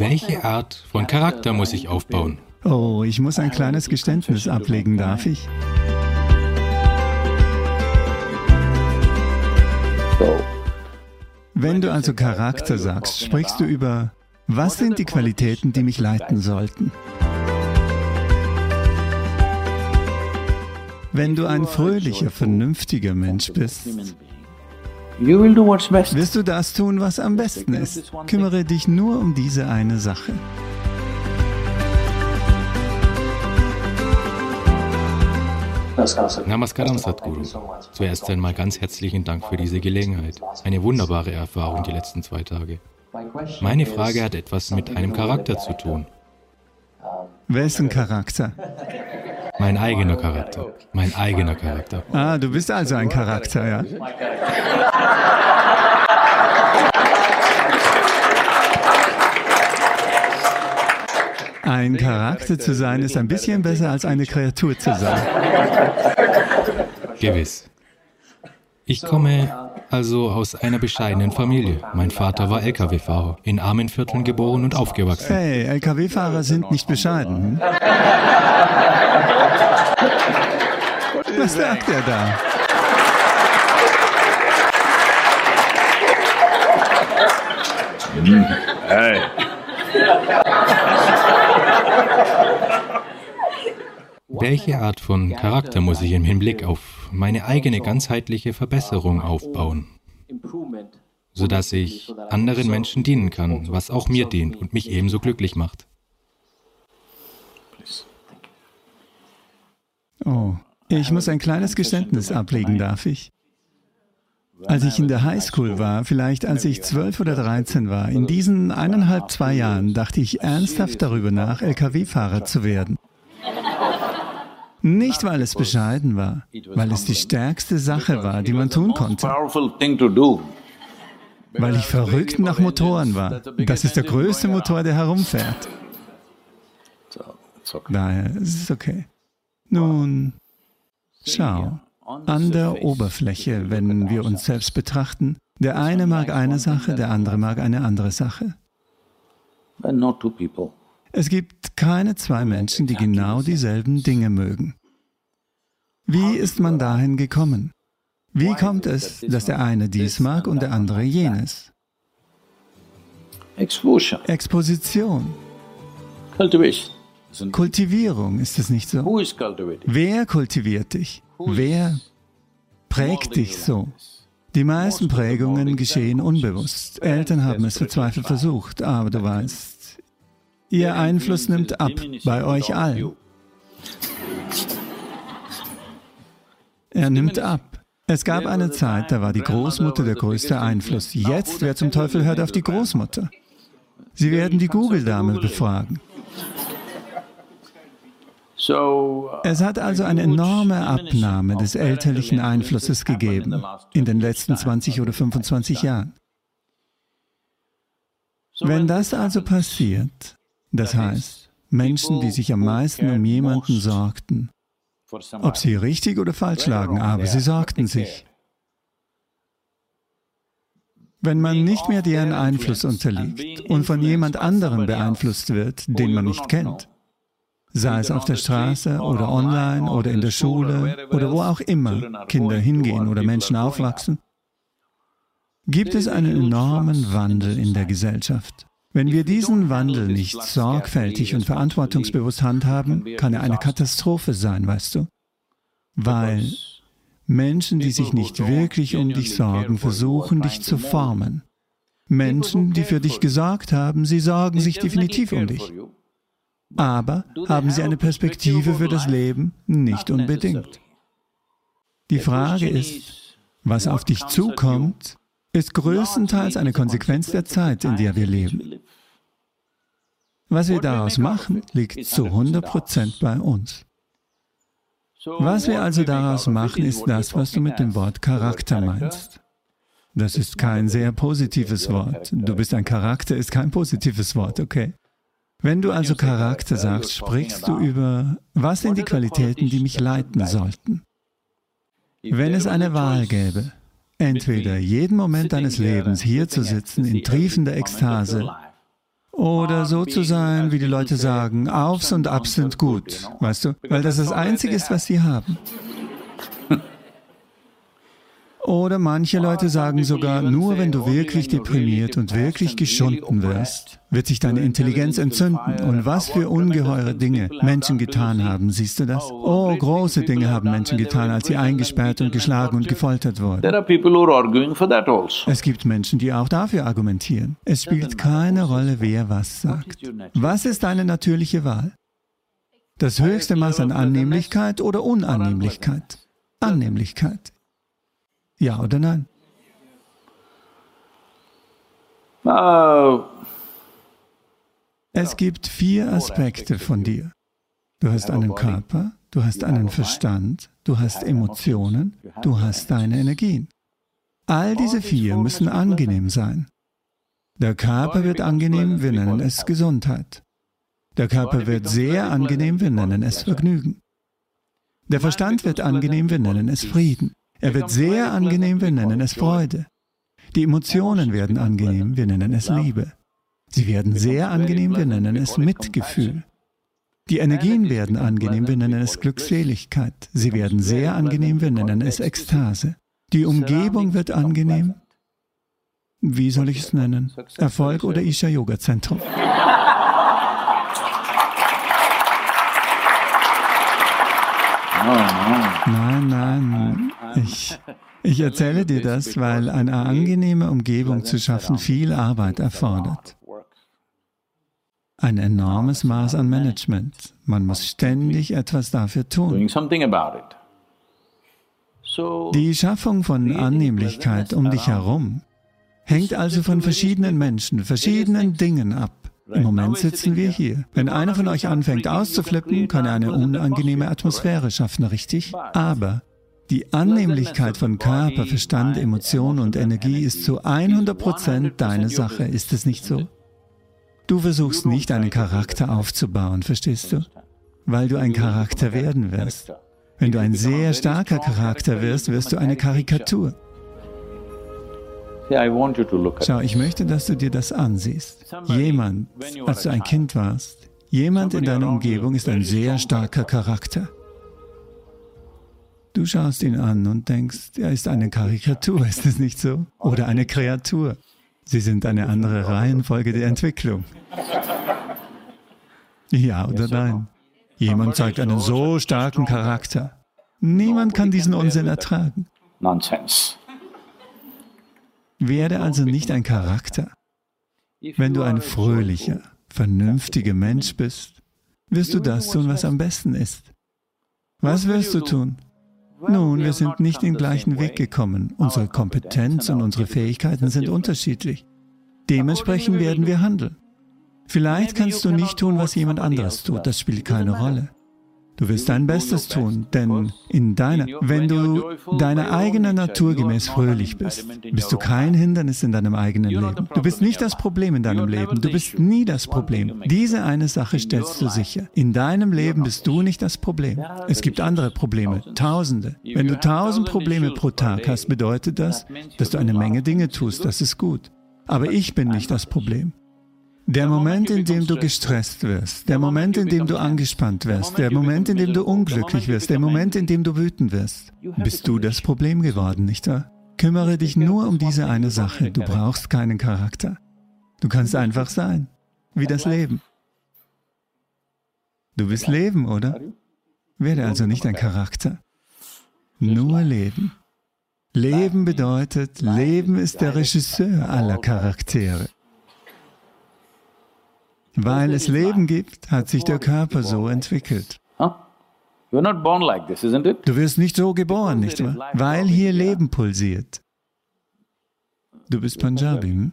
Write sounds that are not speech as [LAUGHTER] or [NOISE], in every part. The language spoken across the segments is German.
Welche Art von Charakter muss ich aufbauen? Oh, ich muss ein kleines Geständnis ablegen, darf ich? Wenn du also Charakter sagst, sprichst du über, was sind die Qualitäten, die mich leiten sollten? Wenn du ein fröhlicher, vernünftiger Mensch bist, wirst du das tun, was am besten ist. Kümmere dich nur um diese eine Sache. Namaskaram Sadhguru. Zuerst einmal ganz herzlichen Dank für diese Gelegenheit. Eine wunderbare Erfahrung die letzten zwei Tage. Meine Frage hat etwas mit einem Charakter zu tun. Wessen Charakter? Mein eigener Charakter. Mein eigener Charakter. Ah, du bist also ein Charakter, ja? Ein Charakter zu sein ist ein bisschen besser als eine Kreatur zu sein. Gewiss. Ich komme also aus einer bescheidenen Familie. Mein Vater war Lkw-Fahrer, in armen Vierteln geboren und aufgewachsen. Hey, Lkw-Fahrer sind nicht bescheiden. Hm? [LAUGHS] Was sagt er da? Hey. Welche Art von Charakter muss ich im Hinblick auf meine eigene ganzheitliche Verbesserung aufbauen, sodass ich anderen Menschen dienen kann, was auch mir dient und mich ebenso glücklich macht? Oh, ich muss ein kleines Geständnis ablegen, darf ich? Als ich in der Highschool war, vielleicht als ich zwölf oder dreizehn war, in diesen eineinhalb, zwei Jahren dachte ich ernsthaft darüber nach, Lkw-Fahrer zu werden. Nicht, weil es bescheiden war, weil es die stärkste Sache war, die man tun konnte. Weil ich verrückt nach Motoren war. Das ist der größte Motor, der herumfährt. Daher ist es okay. Nun, schau, an der Oberfläche, wenn wir uns selbst betrachten, der eine mag eine Sache, der andere mag eine andere Sache. Es gibt keine zwei Menschen, die genau dieselben Dinge mögen. Wie ist man dahin gekommen? Wie kommt es, dass der eine dies mag und der andere jenes? Exposition. Kultivierung, ist es nicht so? Wer kultiviert dich? Wer prägt dich so? Die meisten Prägungen geschehen unbewusst. Eltern haben es verzweifelt versucht, aber du weißt, ihr Einfluss nimmt ab bei euch allen. Er nimmt ab. Es gab eine Zeit, da war die Großmutter der größte Einfluss. Jetzt, wer zum Teufel hört auf die Großmutter? Sie werden die Google-Dame befragen. Es hat also eine enorme Abnahme des elterlichen Einflusses gegeben in den letzten 20 oder 25 Jahren. Wenn das also passiert, das heißt, Menschen, die sich am meisten um jemanden sorgten, ob sie richtig oder falsch lagen, aber sie sorgten sich. Wenn man nicht mehr deren Einfluss unterliegt und von jemand anderem beeinflusst wird, den man nicht kennt, sei es auf der Straße oder online oder in der Schule oder wo auch immer Kinder hingehen oder Menschen aufwachsen, gibt es einen enormen Wandel in der Gesellschaft. Wenn wir diesen Wandel nicht sorgfältig und verantwortungsbewusst handhaben, kann er eine Katastrophe sein, weißt du? Weil Menschen, die sich nicht wirklich um dich sorgen, versuchen, dich zu formen. Menschen, die für dich gesorgt haben, sie sorgen sich definitiv um dich. Aber haben sie eine Perspektive für das Leben? Nicht unbedingt. Die Frage ist, was auf dich zukommt, ist größtenteils eine Konsequenz der Zeit, in der wir leben. Was wir daraus machen, liegt zu 100% bei uns. Was wir also daraus machen, ist das, was du mit dem Wort Charakter meinst. Das ist kein sehr positives Wort. Du bist ein Charakter, ist kein positives Wort, okay? Wenn du also Charakter sagst, sprichst du über, was sind die Qualitäten, die mich leiten sollten? Wenn es eine Wahl gäbe, entweder jeden Moment deines Lebens hier zu sitzen in triefender Ekstase Oder so zu sein, wie die Leute sagen, Aufs und Abs sind gut, weißt du? Weil das das Einzige ist, was sie haben. Oder manche Leute sagen sogar, nur wenn du wirklich deprimiert und wirklich geschunden wirst, wird sich deine Intelligenz entzünden. Und was für ungeheure Dinge Menschen getan haben, siehst du das? Oh, große Dinge haben Menschen getan, als sie eingesperrt und geschlagen und gefoltert wurden. Also. Es gibt Menschen, die auch dafür argumentieren. Es spielt keine Rolle, wer was sagt. Was ist deine natürliche Wahl? Das höchste Maß an Annehmlichkeit oder Unannehmlichkeit? Annehmlichkeit. Ja oder nein? Es gibt vier Aspekte von dir. Du hast einen Körper, du hast einen Verstand, du hast Emotionen, du hast deine Energien. All diese vier müssen angenehm sein. Der Körper wird angenehm, wir nennen es Gesundheit. Der Körper wird sehr angenehm, wir nennen es Vergnügen. Der Verstand wird angenehm, wir nennen es Frieden. Er wird sehr angenehm, wir nennen es Freude. Die Emotionen werden angenehm, wir nennen es Liebe. Sie werden sehr angenehm, wir nennen es Mitgefühl. Die Energien werden angenehm, wir nennen es Glückseligkeit. Sie werden sehr angenehm, wir nennen es Ekstase. Die Umgebung wird angenehm. Wie soll ich es nennen? Erfolg oder Isha Yoga Zentrum? Nein, nein, ich, ich erzähle dir das, weil eine angenehme Umgebung zu schaffen viel Arbeit erfordert. Ein enormes Maß an Management. Man muss ständig etwas dafür tun. Die Schaffung von Annehmlichkeit um dich herum hängt also von verschiedenen Menschen, verschiedenen Dingen ab. Im Moment sitzen wir hier. Wenn einer von euch anfängt auszuflippen, kann er eine unangenehme Atmosphäre schaffen, richtig? Aber die Annehmlichkeit von Körper, Verstand, Emotion und Energie ist zu 100% deine Sache, ist es nicht so? Du versuchst nicht einen Charakter aufzubauen, verstehst du? Weil du ein Charakter werden wirst. Wenn du ein sehr starker Charakter wirst, wirst du eine Karikatur. Schau, ich möchte, dass du dir das ansiehst. Jemand, als du ein Kind warst, jemand in deiner Umgebung ist ein sehr starker Charakter. Du schaust ihn an und denkst, er ist eine Karikatur, ist es nicht so? Oder eine Kreatur. Sie sind eine andere Reihenfolge der Entwicklung. Ja oder nein? Jemand zeigt einen so starken Charakter. Niemand kann diesen Unsinn ertragen. Nonsense. Werde also nicht ein Charakter. Wenn du ein fröhlicher, vernünftiger Mensch bist, wirst du das tun, was am besten ist. Was wirst du tun? Nun, wir sind nicht den gleichen Weg gekommen. Unsere Kompetenz und unsere Fähigkeiten sind unterschiedlich. Dementsprechend werden wir handeln. Vielleicht kannst du nicht tun, was jemand anderes tut, das spielt keine Rolle. Du wirst dein Bestes tun, denn in deiner, wenn du deiner eigenen Natur gemäß fröhlich bist, bist du kein Hindernis in deinem eigenen Leben. Du bist nicht das Problem in deinem Leben. Du bist nie das Problem. Diese eine Sache stellst du sicher. In deinem Leben bist du nicht das Problem. Es gibt andere Probleme, Tausende. Wenn du tausend Probleme pro Tag hast, bedeutet das, dass du eine Menge Dinge tust. Das ist gut. Aber ich bin nicht das Problem. Der Moment, in dem du gestresst wirst, der Moment, in dem du angespannt wirst, der Moment, in dem du unglücklich wirst, der Moment, in dem du wütend wirst, bist du das Problem geworden, nicht wahr? Kümmere dich nur um diese eine Sache. Du brauchst keinen Charakter. Du kannst einfach sein, wie das Leben. Du willst leben, oder? Werde also nicht ein Charakter. Nur leben. Leben bedeutet, Leben ist der Regisseur aller Charaktere. Weil es Leben gibt, hat sich der Körper so entwickelt. Du wirst nicht so geboren, nicht wahr? Weil hier Leben pulsiert. Du bist Punjabi, hm?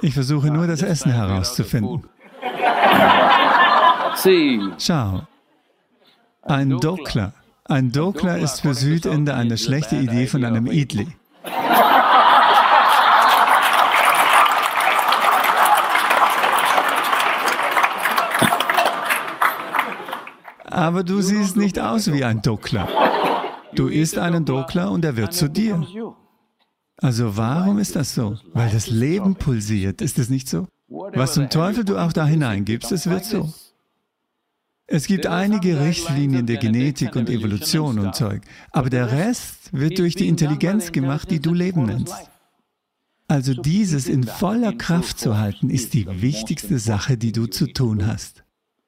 Ich versuche nur das Essen herauszufinden. [LAUGHS] Schau, ein Dokla. Ein Dokla ist für Südinder eine schlechte Idee von einem Idli. Aber du siehst nicht aus wie ein Dokler. Du isst einen Dokler und er wird zu dir. Also warum ist das so? Weil das Leben pulsiert, ist es nicht so? Was zum Teufel du auch da hineingibst, es wird so. Es gibt einige Richtlinien der Genetik und Evolution und Zeug, aber der Rest wird durch die Intelligenz gemacht, die du Leben nennst. Also dieses in voller Kraft zu halten, ist die wichtigste Sache, die du zu tun hast.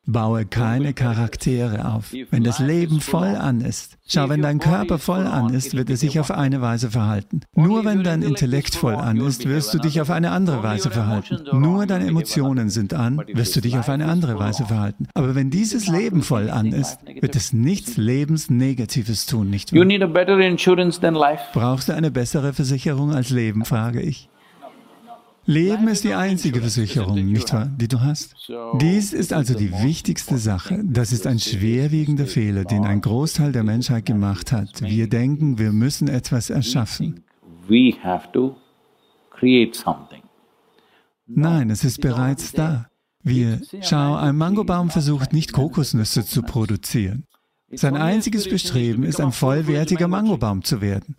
Baue keine Charaktere auf. Wenn das Leben voll an ist, schau, wenn dein Körper voll an ist, wird er sich auf eine Weise verhalten. Nur wenn dein Intellekt voll an ist, wirst du dich auf eine andere Weise verhalten. Nur deine Emotionen sind an, wirst du dich auf eine andere Weise verhalten. Aber wenn dieses Leben voll an ist, wird es nichts Lebensnegatives tun, nicht wahr? Brauchst du eine bessere Versicherung als Leben, frage ich. Leben ist die einzige Versicherung, nicht wahr, die du hast? Dies ist also die wichtigste Sache. Das ist ein schwerwiegender Fehler, den ein Großteil der Menschheit gemacht hat. Wir denken, wir müssen etwas erschaffen. Nein, es ist bereits da. Wir, schau, ein Mangobaum versucht nicht Kokosnüsse zu produzieren. Sein einziges Bestreben ist, ein vollwertiger Mangobaum zu werden.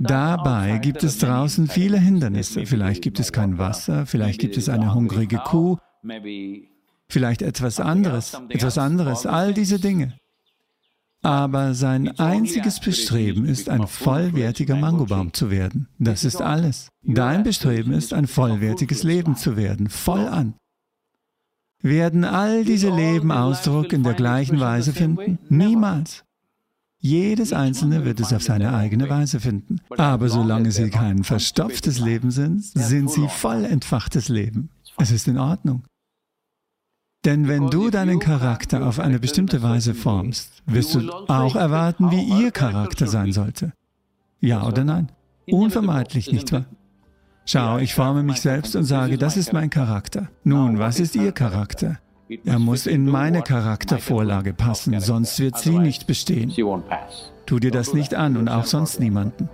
Dabei gibt es draußen viele Hindernisse. Vielleicht gibt es kein Wasser, vielleicht gibt es eine hungrige Kuh, vielleicht etwas anderes, etwas anderes, all diese Dinge. Aber sein einziges Bestreben ist, ein vollwertiger Mangobaum zu werden. Das ist alles. Dein Bestreben ist, ein vollwertiges Leben zu werden, voll an. Werden all diese Leben Ausdruck in der gleichen Weise finden? Niemals. Jedes Einzelne wird es auf seine eigene Weise finden. Aber solange sie kein verstopftes Leben sind, sind sie voll entfachtes Leben. Es ist in Ordnung. Denn wenn du deinen Charakter auf eine bestimmte Weise formst, wirst du auch erwarten, wie ihr Charakter sein sollte. Ja oder nein? Unvermeidlich, nicht wahr? Schau, ich forme mich selbst und sage, das ist mein Charakter. Nun, was ist Ihr Charakter? Er muss in meine Charaktervorlage passen, sonst wird sie nicht bestehen. Tu dir das nicht an und auch sonst niemanden.